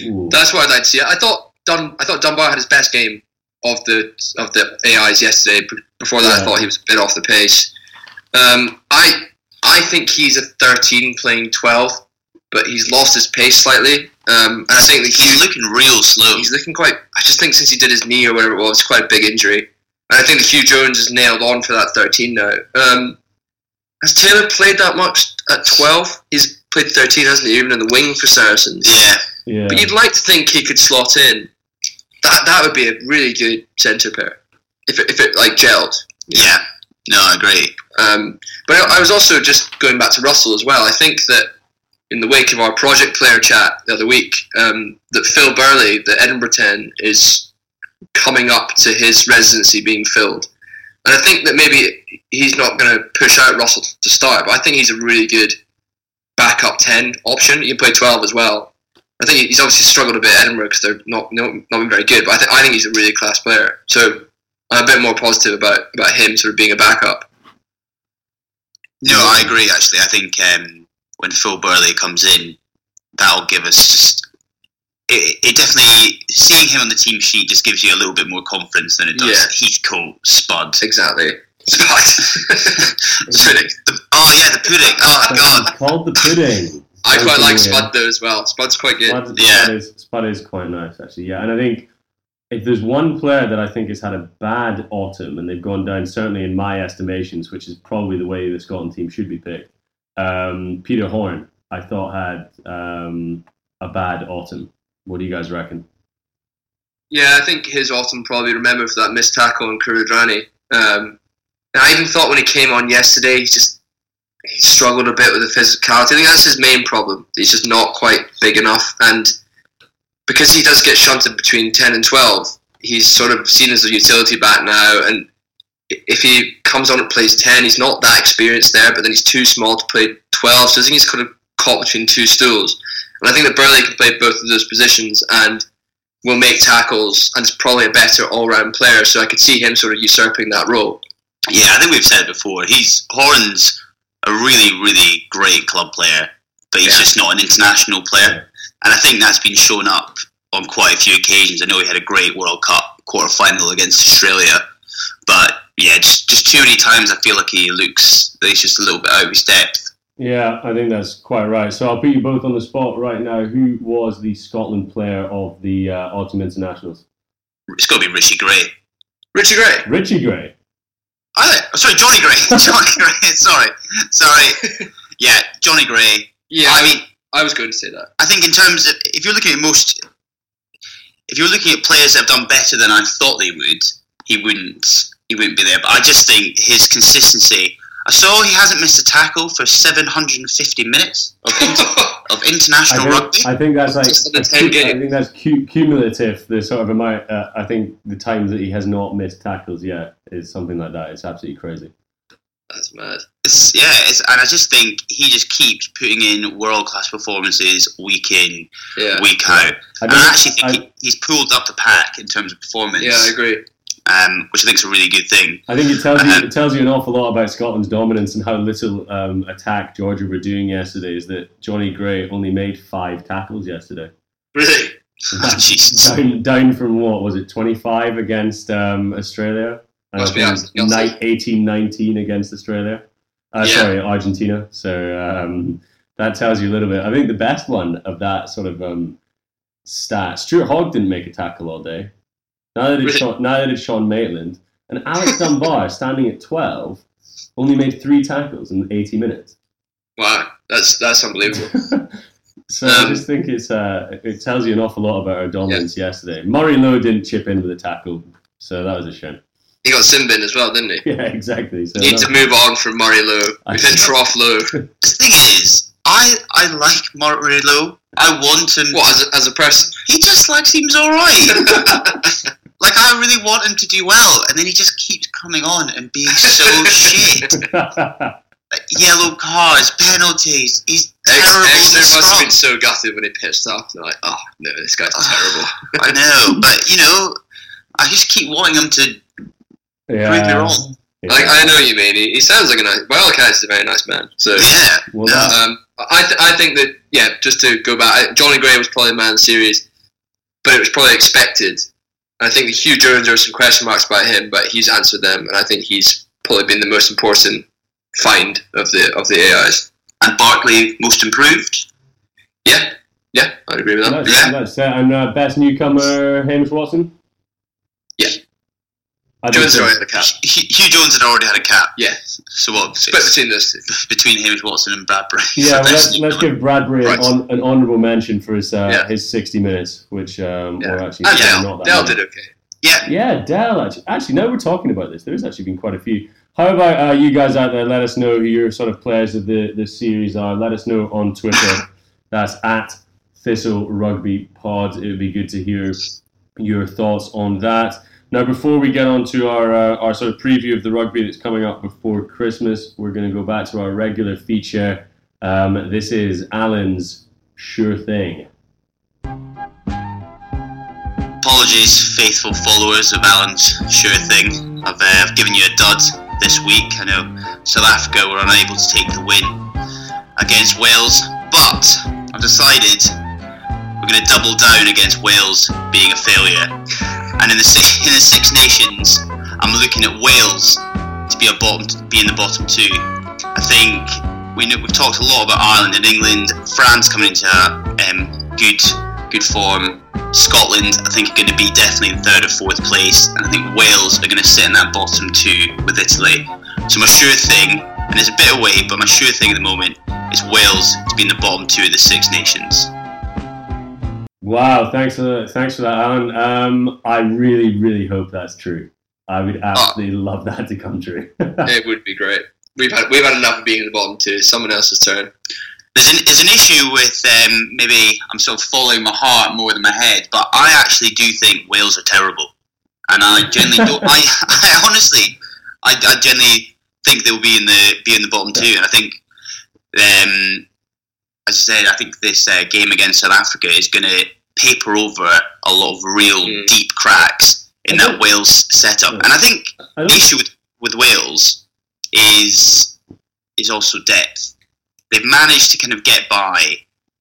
S2: Ooh. That's what I'd like to see. I thought Dun I thought Dunbar had his best game of the of the AIs yesterday. Before that, yeah. I thought he was a bit off the pace. Um, I I think he's a 13 playing 12, but he's lost his pace slightly. Um, and I think
S3: he's Hugh, looking real slow.
S2: He's looking quite. I just think since he did his knee or whatever it was, quite a big injury. And I think that Huw Jones is nailed on for that 13 now. Um, has Taylor played that much at 12? He's played 13, hasn't he? Even in the wing for Saracens.
S3: Yeah.
S1: Yeah.
S2: But you'd like to think he could slot in. That that would be a really good centre pair if it, if it like gelled.
S3: Yeah. No, I agree.
S2: Um, but I, I was also just going back to Russell as well. I think that in the wake of our project player chat the other week, um, that Phil Burleigh, the Edinburgh 10, is coming up to his residency being filled. And I think that maybe he's not going to push out Russell to start, but I think he's a really good backup 10 option. He can play 12 as well. I think he's obviously struggled a bit at Edinburgh because they're not, not not been very good, but I, th- I think he's a really class player. So I'm a bit more positive about, about him sort of being a backup.
S3: No, I agree. Actually, I think um, when Phil Burleigh comes in, that'll give us just. It, it definitely seeing him on the team sheet just gives you a little bit more confidence than it does
S2: Yeah.
S3: Heathcote, Spud.
S2: Exactly. Spud.
S3: pudding. The, oh yeah, the pudding. Oh god.
S1: Called the pudding.
S2: I quite like
S1: Yeah.
S2: Spud though as well. Spud's quite good.
S1: Spud,
S3: Yeah.
S1: Spud, is, Spud is quite nice, actually. Yeah, and I think if there's one player that I think has had a bad autumn, and they've gone down certainly in my estimations, which is probably the way the Scotland team should be picked. Um, Peter Horne, I thought had um, a bad autumn. What do you guys reckon?
S2: Yeah, I think his autumn probably remembered for that missed tackle on Kuridrani. Um, I even thought when he came on yesterday, he just he struggled a bit with the physicality. I think that's his main problem. He's just not quite big enough, and because he does get shunted between ten and twelve, he's sort of seen as a utility back now. And if he comes on and plays ten, he's not that experienced there, but then he's too small to play twelve. So I think he's kind of caught between two stools. And I think that Burleigh can play both of those positions and will make tackles and is probably a better all-round player. So I could see him sort of usurping that role.
S3: Yeah, I think we've said it before. He's Horne's a really, really great club player, but he's
S2: Yeah.
S3: just not an international player. And I think that's been shown up on quite a few occasions. I know he had a great World Cup quarter final against Australia, but yeah, just, just too many times I feel like he looks that he's just a little bit out of his depth.
S1: Yeah, I think that's quite right. So I'll put you both on the spot right now. Who was the Scotland player of the uh, autumn internationals?
S3: It's got to be Richie Gray.
S2: Richie Gray.
S1: Richie Gray.
S3: I oh, sorry, Johnny Gray. Johnny Gray. Sorry, sorry. Yeah, Johnny Gray.
S2: Yeah,
S3: I mean,
S2: I was going to say that.
S3: I think in terms of if you're looking at most, if you're looking at players that have done better than I thought they would, he wouldn't. He wouldn't be there. But I just think his consistency. I saw he hasn't missed a tackle for 750 minutes of, inter- of international
S1: I think,
S3: rugby.
S1: I think that's like
S2: Just under
S1: a
S2: 10
S1: cu- I think that's cu- cumulative. The sort of amount. Uh, I think the times that he has not missed tackles yet is something like that. It's absolutely crazy.
S2: That's mad.
S3: It's, yeah, it's, and I just think he just keeps putting in world class performances week in,
S2: Yeah.
S3: week out.
S1: I
S3: And I actually think
S1: I-
S3: he, he's pulled up the pack in terms of performance.
S2: Yeah, I agree.
S3: Um, which I think is a really good thing.
S1: I think it tells you it tells you an awful lot about Scotland's dominance and how little um, attack Georgia were doing yesterday. Is that Johnny Gray only made five tackles yesterday?
S2: Really?
S3: Jesus.
S1: down, down from what was it, 25 against um, Australia?
S2: Must be
S1: ni- 18 19 against Australia. Uh,
S2: Yeah.
S1: Sorry, Argentina. So um, that tells you a little bit. I think the best one of that sort of um, stat Stuart Hogg didn't make a tackle all day. Neither did,
S2: Really?
S1: Sean, neither did Sean Maitland. And Alex Dunbar, standing at 12, only made three tackles in 80 minutes.
S2: Wow, that's that's unbelievable.
S1: so I
S2: Um,
S1: just think it's uh, it tells you an awful lot about our dominance yesterday. Moray Low didn't chip in with a tackle, so that was a shame.
S2: He got Simbin as well, didn't he?
S1: Yeah, exactly. So
S2: Need
S1: that-
S2: to move on from Moray Low.
S1: I
S2: We've hit
S1: see.
S2: trough low.
S3: The thing is, I I like Moray Low. I want him.
S2: What as a, as a person?
S3: He just like seems all right. Like I really want him to do well, and then he just keeps coming on and being so shit. Yellow cards, penalties. He's terrible. in
S2: Exeter
S3: the
S2: must have been so gutted when he pitched off. They're like, oh no, this guy's terrible.
S3: I know, but you know, I just keep wanting him to
S1: yeah.
S3: prove me wrong.
S1: Yeah.
S2: Like I know what you mean. He, he sounds like a nice. Well, Cass is a very nice man. So
S3: Yeah.
S1: Well,
S3: no.
S2: um, I th- I think that yeah. Just to go back, I- Johnny Gray was probably the man series, but it was probably expected. I think the Huw Jones there are some question marks about him, but he's answered them, and I think he's probably been the most important find of the of the AIs.
S3: And Barclay most improved.
S2: Yeah, yeah, I'd agree with that.
S1: That's,
S3: Yeah.
S1: that's it. And uh, best newcomer, Hamish Watson.
S2: Yeah.
S1: I
S2: Jones
S1: think
S2: already had a cap.
S3: Hugh Huw Jones had already had a cap.
S2: Yeah,
S3: So what?
S2: split between those two.
S3: between Hamish Watson and Bradbury.
S1: Yeah, well, let's, let's give Bradbury an,
S2: Right.
S1: on, an honourable mention for his uh,
S2: Yeah.
S1: his 60 minutes, which um,
S2: Yeah.
S1: were actually
S2: And
S1: not that
S2: Dell
S1: many.
S2: did okay.
S3: yeah.
S1: Yeah, Dell. Actually, actually, now we're talking about this. There's actually been quite a few. How about uh, you guys out there? Let us know who your sort of players of the, the series are. Let us know on Twitter. That's at Thistle Rugby Pod. It would be good to hear your thoughts on that. Now, before we get on to our uh, our sort of preview of the rugby that's coming up before Christmas, we're going to go back to our regular feature. Um, this is Alan's Sure Thing.
S3: Apologies, faithful followers of Alan's sure thing. I've, uh, I've given you a dud this week. I know South Africa were unable to take the win against Wales, but I've decided we're going to double down against Wales being a failure. And in the six, in the Six Nations, I'm looking at Wales to be a bottom, to be in the bottom two. I think we know, we've talked a lot about Ireland and England. France coming into um, good good form. Scotland, I think, are going to be definitely in third or fourth place, and I think Wales are going to sit in that bottom two with Italy. So my sure thing, and it's a bit away, but my sure thing at the moment is Wales to be in the bottom two of the Six Nations.
S1: Wow, thanks for thanks for that, Alan. Um, I really, really hope that's true. I would absolutely love that to come true.
S2: it would be great. We've had we've had enough of being in the bottom two. It's someone else's turn.
S3: There's an, there's an issue with um, maybe I'm sort of following my heart more than my head, but I actually do think Wales are terrible, and I generally don't. I, I honestly, I, I generally think they'll be in the be in the bottom two, and I think, um, as I said, I think this uh, game against South Africa is going to paper over a lot of real deep cracks in that Wales setup, and I think the issue with, with Wales is is also depth. They've managed to kind of get by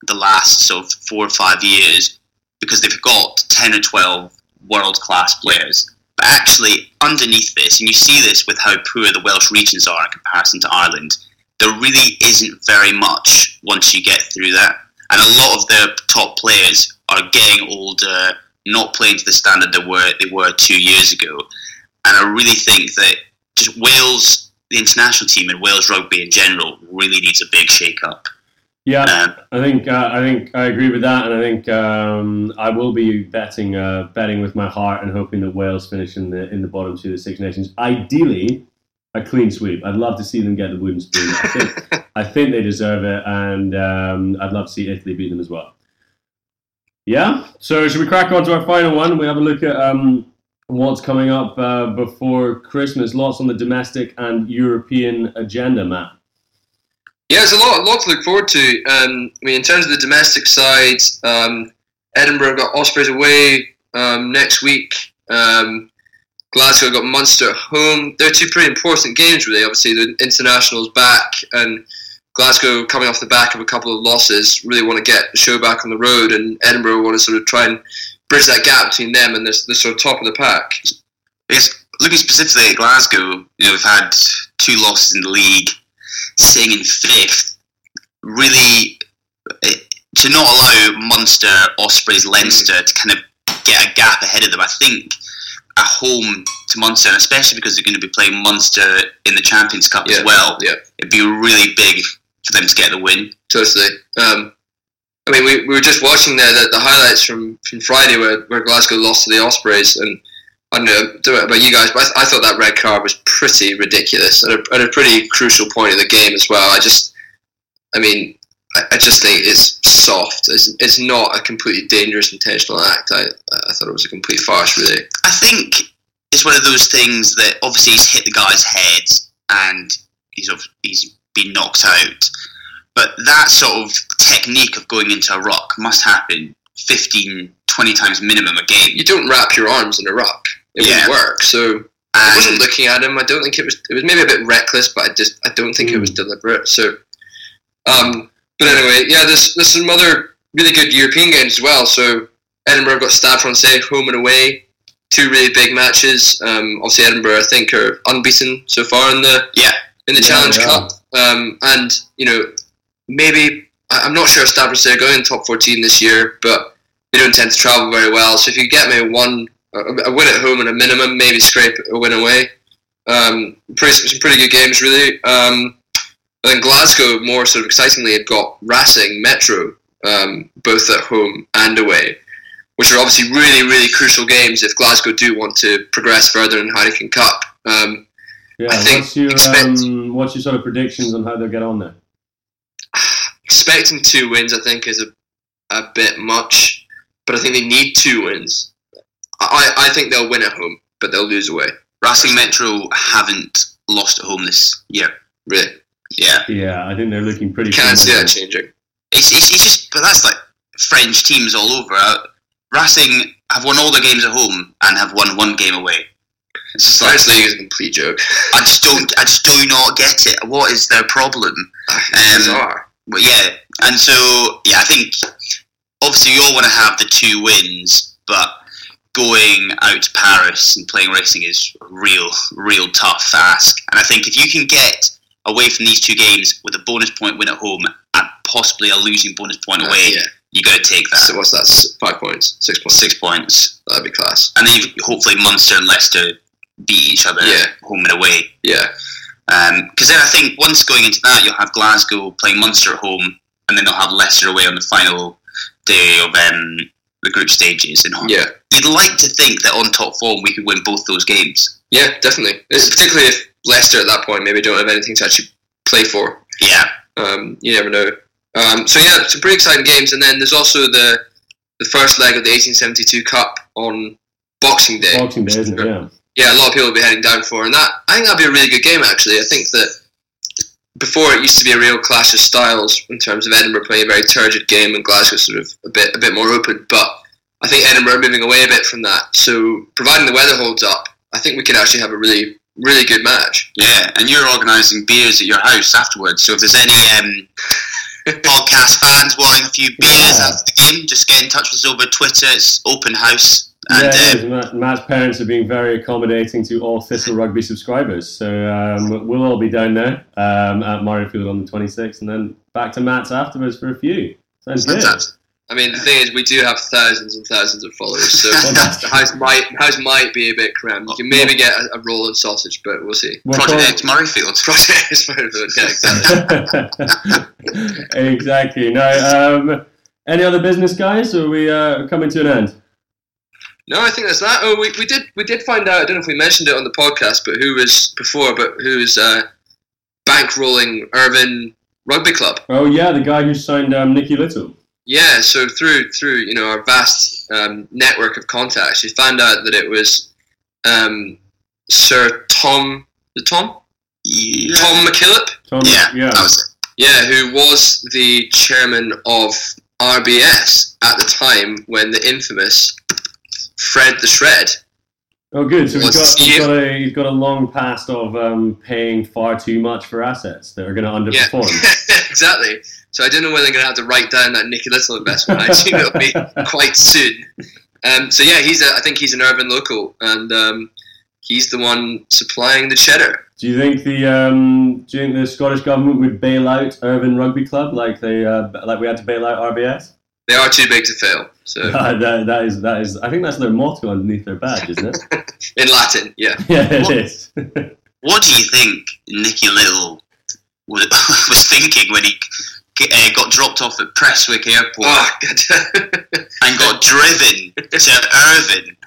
S3: the last sort of four or five years because they've got 10 or 12 world class players. But actually, underneath this, and you see this with how poor the Welsh regions are in comparison to Ireland, there really isn't very much once you get through that. And a lot of the top players are getting older, not playing to the standard they were they were two years ago. And I really think that just Wales the international team and Wales rugby in general really needs a big shake-up.
S1: Yeah,
S3: Um,
S1: I think uh, I think I agree with that, and I think um, I will be betting uh, betting with my heart and hoping that Wales finish in the in the bottom two of the Six Nations. Ideally, a clean sweep. I'd love to see them get the wooden spoon. I think I think they deserve it, and um, I'd love to see Italy beat them as well. Yeah. So should we crack on to our final one? We have a look at um, what's coming up uh, before Christmas. Lots on the domestic and European agenda, Matt.
S2: Yeah, there's a lot, a lot to look forward to. Um, I mean, in terms of the domestic side, um, Edinburgh got Ospreys away um, next week. Um, Glasgow got Munster at home. They're two pretty important games, really. Obviously, the internationals back, and Glasgow coming off the back of a couple of losses, really want to get the show back on the road, and Edinburgh want to sort of try and bridge that gap between them and the, the sort of top of the pack.
S3: I guess looking specifically at Glasgow, you know, we've had two losses in the league, sitting in fifth. Really, to not allow Munster, Ospreys, Leinster mm. to kind of get a gap ahead of them, I think at home to Munster, and especially because they're going to be playing Munster in the Champions Cup
S2: Yeah,
S3: as well,
S2: yeah.
S3: it'd be really big for them to get the win.
S2: Totally. Um, I mean, we, we were just watching there the, the highlights from, from Friday where, where Glasgow lost to the Ospreys, and I don't know, don't know about you guys, but I, th- I thought that red card was pretty ridiculous at a, at a pretty crucial point in the game as well. I just, I mean, I, I just think it's soft. It's, it's not a completely dangerous intentional act. I, I thought it was a complete farce, really.
S3: I think it's one of those things that obviously he's hit the guy's head and he's he's been knocked out. But that sort of technique of going into a ruck must happen 15, 20 times minimum a game.
S2: You don't wrap your arms in a ruck; It
S3: Yeah.
S2: wouldn't work. So I wasn't looking at him. I don't think it was. It was maybe a bit reckless, but I just I don't think it was deliberate. So, um, but anyway, yeah, there's there's some other really good European games as well. So Edinburgh got Stade Francais home and away, two really big matches. Um, obviously Edinburgh I think are unbeaten so far in the
S3: yeah
S2: in the
S1: Yeah,
S2: Challenge
S1: they are.
S2: Cup. Um, and you know maybe I- I'm not sure if Stade Francais are going in top 14 this year, but they don't tend to travel very well. So if you get me one a, a win at home and a minimum, maybe scrape a win away. Um, pretty, some pretty good games, really. Um, and then Glasgow, more sort of excitingly, have got Racing Metro, um, both at home and away, which are obviously really, really crucial games if Glasgow do want to progress further in the Heineken Cup. Um,
S1: Yeah,
S2: I think
S1: what's your
S2: expect-
S1: um, what's your sort of predictions on how they'll get on there?
S2: expecting two wins, I think, is a, a bit much, but I think they need two wins. I, I think they'll win at home, but they'll lose away.
S3: Racing Metro haven't lost at home this year.
S2: Really,
S3: Yeah,
S1: Yeah, I think they're looking pretty.
S2: can't see that changing.
S3: it's, it's, it's just, but that's like French teams all over. Uh, Racing have won all their games at home and have won one game away. It's just like
S2: league is a complete joke.
S3: I just don't, I just do not get it. What is their problem?
S2: Bizarre.
S3: But yeah, and so yeah, I think obviously you all want to have the two wins, but going out to Paris and playing racing is real, real tough ask. And I think if you can get away from these two games with a bonus point win at home and possibly a losing bonus point
S2: Uh,
S3: away,
S2: yeah.
S3: You got to take that.
S2: So what's that? Five points, six points.
S3: Six points,
S2: That'd be class.
S3: and then you hopefully Munster and Leicester beat each other
S2: Yeah.
S3: home and away.
S2: Yeah,
S3: Because then I think once going into that, you'll have Glasgow playing Munster at home, and then they'll have Leicester away on the final day of um, the group stages. And
S2: yeah,
S3: you'd like to think that on top form we could win both those games.
S2: yeah, definitely. It's particularly if Leicester at that point maybe don't have anything to actually play for.
S3: Yeah,
S2: Um, you never know. Um, so yeah, some pretty exciting games, and then there's also the the first leg of the 1872 Cup on Boxing Day.
S1: Boxing Day, isn't it? Yeah.
S2: yeah, a lot of people will be heading down for, and that I think that'd be a really good game. Actually, I think that before it used to be a real clash of styles in terms of Edinburgh playing a very turgid game and Glasgow sort of a bit a bit more open. But I think Edinburgh are moving away a bit from that. So providing the weather holds up, I think we could actually have a really really good match.
S3: yeah. And you're organising beers at your house afterwards. So if there's any um, podcast fans wanting a few beers
S1: Yeah.
S3: after the game, just get in touch with us over Twitter. It's open house. And
S1: yeah. Matt, Matt's parents are being very accommodating to all Thistle Rugby subscribers. So um, we'll all be down there um, at Murrayfield on the 26th and then back to Matt's afterwards for a few. Sounds good.
S3: That's-
S2: I mean, the thing is, we do have thousands and thousands of followers, so the house might house might be a bit cramped. You can maybe get a, a roll and sausage, but we'll see.
S1: What
S3: Project
S1: call-
S3: X Murrayfield.
S2: Project is very good. Yeah, exactly.
S1: exactly. Now, um, any other business, guys? Or are we uh, coming to an end?
S2: No, I think that's that. Oh, we, we did we did find out. I don't know if we mentioned it on the podcast, but who was before, but who's uh, bankrolling Irvine Rugby Club?
S1: Oh, yeah, the guy who signed um, Nicky Little.
S2: Yeah, so through through you know our vast um, network of contacts, we found out that it was um, Sir Tom, the Tom
S3: Yeah.
S2: Tom McKillop,
S1: Tom,
S3: Yeah,
S1: yeah.
S3: that was it.
S2: yeah, who was the chairman of RBS at the time when the infamous Fred the Shred.
S1: Oh, good. So he's
S2: Was
S1: got, he's
S2: he-
S1: got, a, he's got a long past of um, paying far too much for assets that are going to underperform.
S2: Yeah,
S1: underperform.
S2: exactly. So I don't know whether they're going to have to write down that Nicky Little investment. I assume it'll be quite soon. Um, so yeah, he's a, I think he's an Irvine local, and um, he's the one supplying the cheddar.
S1: Do you think the um, do you think the Scottish government would bail out Irvine Rugby Club like they uh, like we had to bail out RBS?
S2: They are too big to fail. So
S1: Uh, that, that is that is I think that's their motto underneath their badge, isn't it?
S2: in Latin, yeah.
S1: yeah, it is.
S3: What do you think Nicky Little was, was thinking when he uh, got dropped off at Prestwick Airport
S2: Oh,
S3: and got driven to Irvine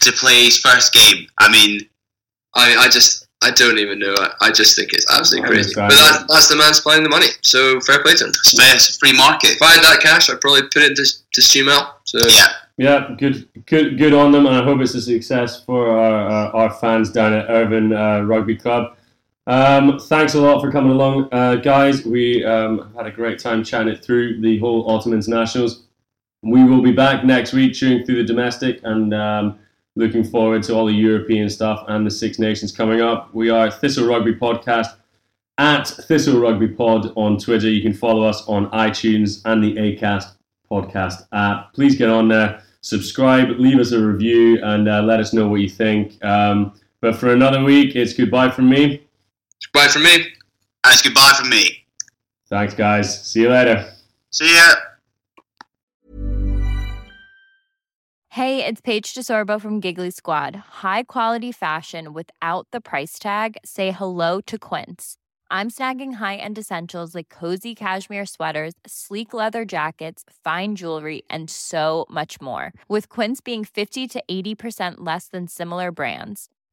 S3: to play his first game? I mean,
S2: I I just, I don't even know. I, I just think it's absolutely crazy. But
S1: understand.
S2: that, that's the man supplying the money. So fair play to him.
S3: it's fair, it's a free market.
S2: If I had that cash, I'd probably put it into to Stumel. So
S3: Yeah,
S1: yeah, good good good on them, and I hope it's a success for our our, our fans down at Irvine uh, Rugby Club. Um, thanks a lot for coming along, uh, guys. We um, had a great time chatting through the whole Autumn Internationals. We will be back next week, chewing through the domestic and um, looking forward to all the European stuff and the Six Nations coming up. We are Thistle Rugby Podcast at Thistle Rugby Pod on Twitter. You can follow us on iTunes and the Acast podcast app. Please get on there, subscribe, leave us a review, and uh, let us know what you think. Um, but for another week, it's goodbye from me.
S2: Bye from me.
S3: and it's goodbye from me.
S1: Thanks, guys. See you later.
S3: See ya.
S4: Hey, it's Paige DeSorbo from Giggly Squad. High quality fashion without the price tag. Say hello to Quince. I'm snagging high-end essentials like cozy cashmere sweaters, sleek leather jackets, fine jewelry, and so much more. With Quince being 50 to 80% less than similar brands.